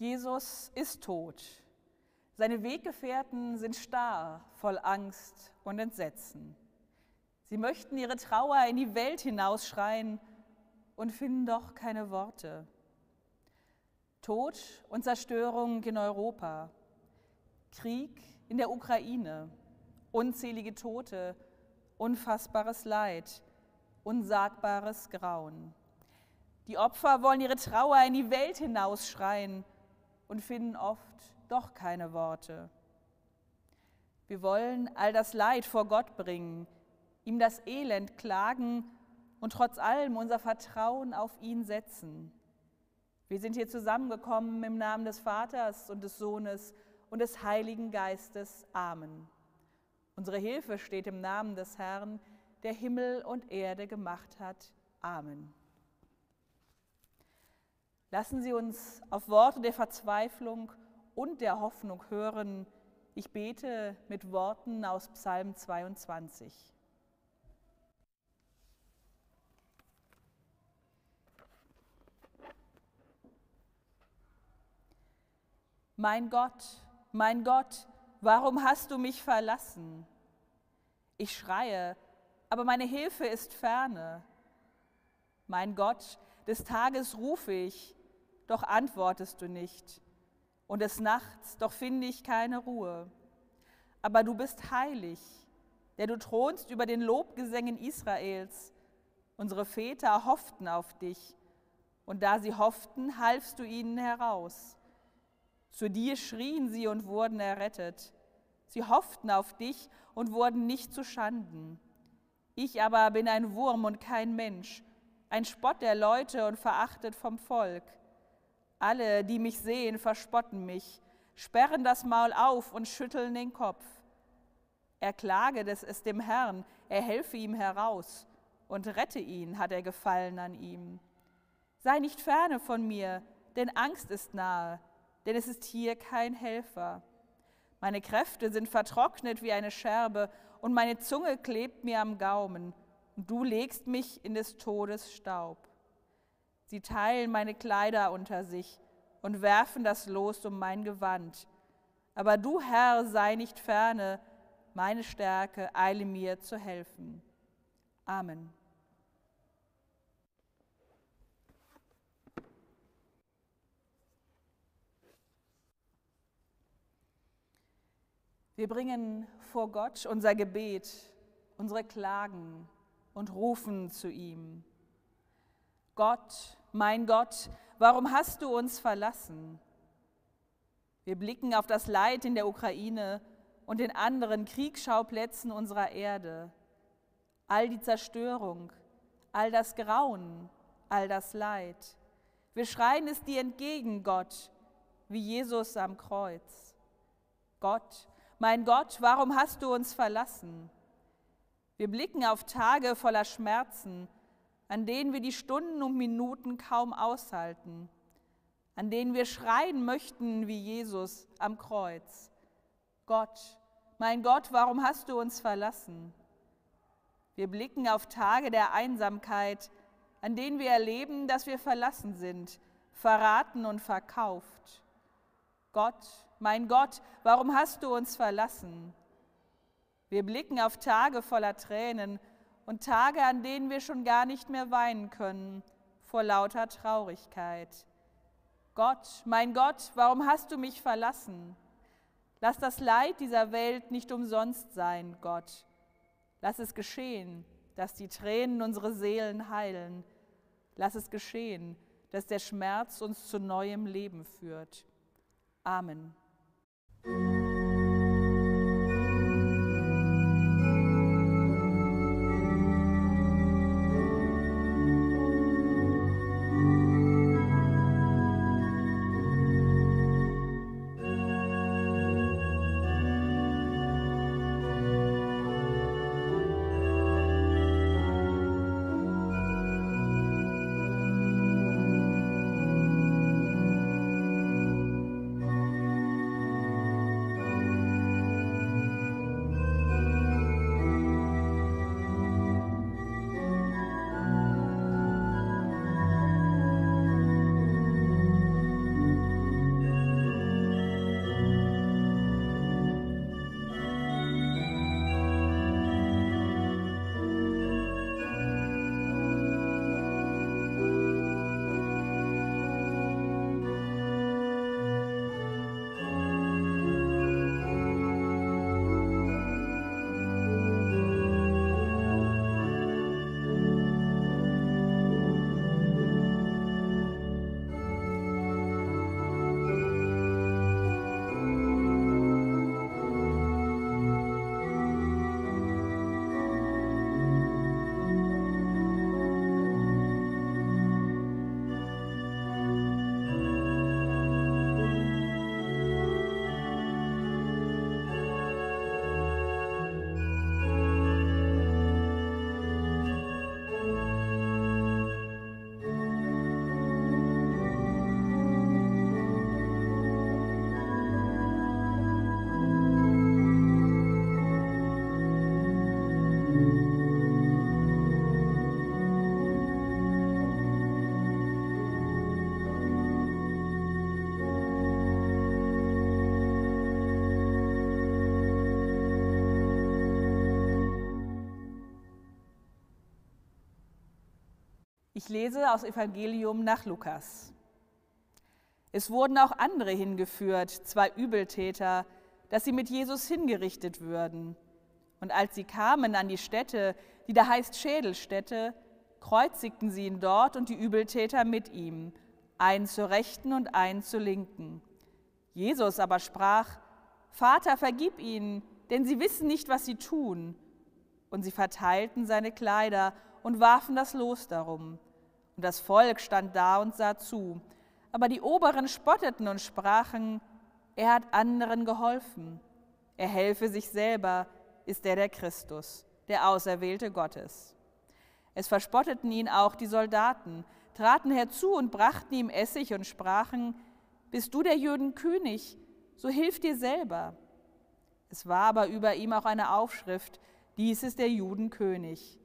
Jesus ist tot. Seine Weggefährten sind starr, voll Angst und Entsetzen. Sie möchten ihre Trauer in die Welt hinausschreien und finden doch keine Worte. Tod und Zerstörung in Europa, Krieg in der Ukraine, unzählige Tote, unfassbares Leid, unsagbares Grauen. Die Opfer wollen ihre Trauer in die Welt hinausschreien und finden oft doch keine Worte. Wir wollen all das Leid vor Gott bringen, ihm das Elend klagen und trotz allem unser Vertrauen auf ihn setzen. Wir sind hier zusammengekommen im Namen des Vaters und des Sohnes und des Heiligen Geistes. Amen. Unsere Hilfe steht im Namen des Herrn, der Himmel und Erde gemacht hat. Amen. Lassen Sie uns auf Worte der Verzweiflung und der Hoffnung hören. Ich bete mit Worten aus Psalm 22. Mein Gott, mein Gott, warum hast du mich verlassen? Ich schreie, aber meine Hilfe ist ferne. Mein Gott, des Tages rufe ich, doch antwortest du nicht. Und des Nachts, doch finde ich keine Ruhe. Aber du bist heilig, der du thronst über den Lobgesängen Israels. Unsere Väter hofften auf dich, und da sie hofften, halfst du ihnen heraus. Zu dir schrien sie und wurden errettet. Sie hofften auf dich und wurden nicht zu Schanden. Ich aber bin ein Wurm und kein Mensch, ein Spott der Leute und verachtet vom Volk. Alle, die mich sehen, verspotten mich, sperren das Maul auf und schütteln den Kopf. Er klage es dem Herrn, er helfe ihm heraus und rette ihn, hat er gefallen an ihm. Sei nicht ferne von mir, denn Angst ist nahe, denn es ist hier kein Helfer. Meine Kräfte sind vertrocknet wie eine Scherbe und meine Zunge klebt mir am Gaumen, und du legst mich in des Todes Staub. Sie teilen meine Kleider unter sich und werfen das Los um mein Gewand. Aber du, Herr, sei nicht ferne, meine Stärke eile mir zu helfen. Amen. Wir bringen vor Gott unser Gebet, unsere Klagen und rufen zu ihm. Gott, mein Gott, warum hast du uns verlassen? Wir blicken auf das Leid in der Ukraine und den anderen Kriegsschauplätzen unserer Erde. All die Zerstörung, all das Grauen, all das Leid. Wir schreien es dir entgegen, Gott, wie Jesus am Kreuz. Gott, mein Gott, warum hast du uns verlassen? Wir blicken auf Tage voller Schmerzen, an denen wir die Stunden und Minuten kaum aushalten, an denen wir schreien möchten wie Jesus am Kreuz. Gott, mein Gott, warum hast du uns verlassen? Wir blicken auf Tage der Einsamkeit, an denen wir erleben, dass wir verlassen sind, verraten und verkauft. Gott, mein Gott, warum hast du uns verlassen? Wir blicken auf Tage voller Tränen und Tage, an denen wir schon gar nicht mehr weinen können vor lauter Traurigkeit. Gott, mein Gott, warum hast du mich verlassen? Lass das Leid dieser Welt nicht umsonst sein, Gott. Lass es geschehen, dass die Tränen unsere Seelen heilen. Lass es geschehen, dass der Schmerz uns zu neuem Leben führt. Amen. Ich lese aus Evangelium nach Lukas. Es wurden auch andere hingeführt, zwei Übeltäter, dass sie mit Jesus hingerichtet würden. Und als sie kamen an die Stätte, die da heißt Schädelstätte, kreuzigten sie ihn dort und die Übeltäter mit ihm, einen zur Rechten und einen zur Linken. Jesus aber sprach, Vater, vergib ihnen, denn sie wissen nicht, was sie tun. Und sie verteilten seine Kleider und warfen das Los darum. Und das Volk stand da und sah zu. Aber die Oberen spotteten und sprachen, er hat anderen geholfen. Er helfe sich selber, ist er der Christus, der Auserwählte Gottes. Es verspotteten ihn auch die Soldaten, traten herzu und brachten ihm Essig und sprachen, Bist du der Juden König, so hilf dir selber. Es war aber über ihm auch eine Aufschrift, dies ist der Juden König.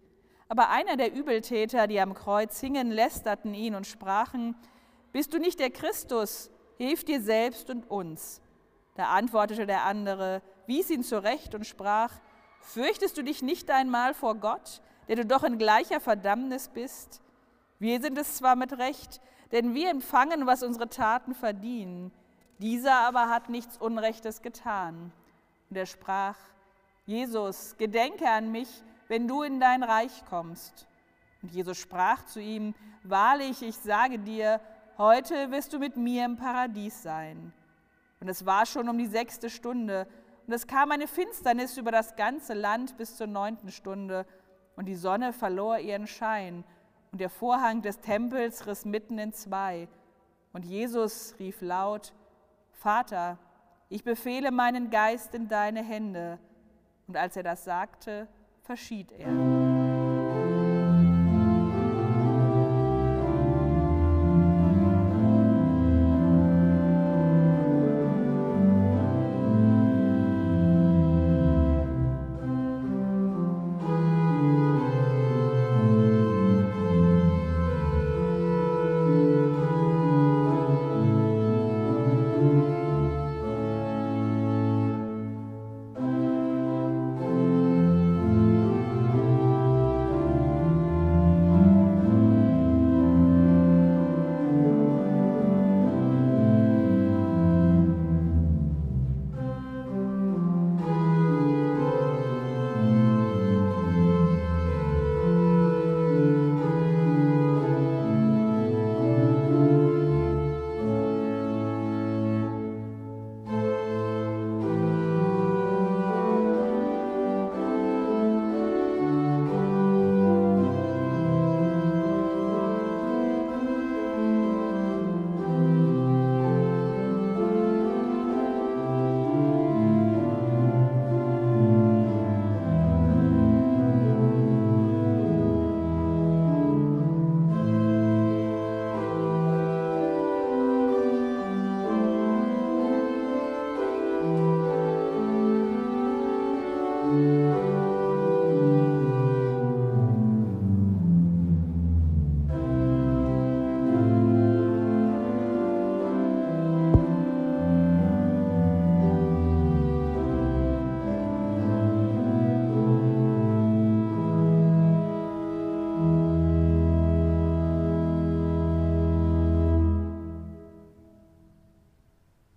Aber einer der Übeltäter, die am Kreuz hingen, lästerten ihn und sprachen, Bist du nicht der Christus, hilf dir selbst und uns. Da antwortete der andere, wies ihn zurecht und sprach, Fürchtest du dich nicht einmal vor Gott, der du doch in gleicher Verdammnis bist? Wir sind es zwar mit Recht, denn wir empfangen, was unsere Taten verdienen. Dieser aber hat nichts Unrechtes getan. Und er sprach, Jesus, gedenke an mich, wenn du in dein Reich kommst. Und Jesus sprach zu ihm, Wahrlich, ich sage dir, heute wirst du mit mir im Paradies sein. Und es war schon um die sechste Stunde, und es kam eine Finsternis über das ganze Land bis zur neunten Stunde, und die Sonne verlor ihren Schein, und der Vorhang des Tempels riss mitten in zwei. Und Jesus rief laut, Vater, ich befehle meinen Geist in deine Hände. Und als er das sagte, verschied er.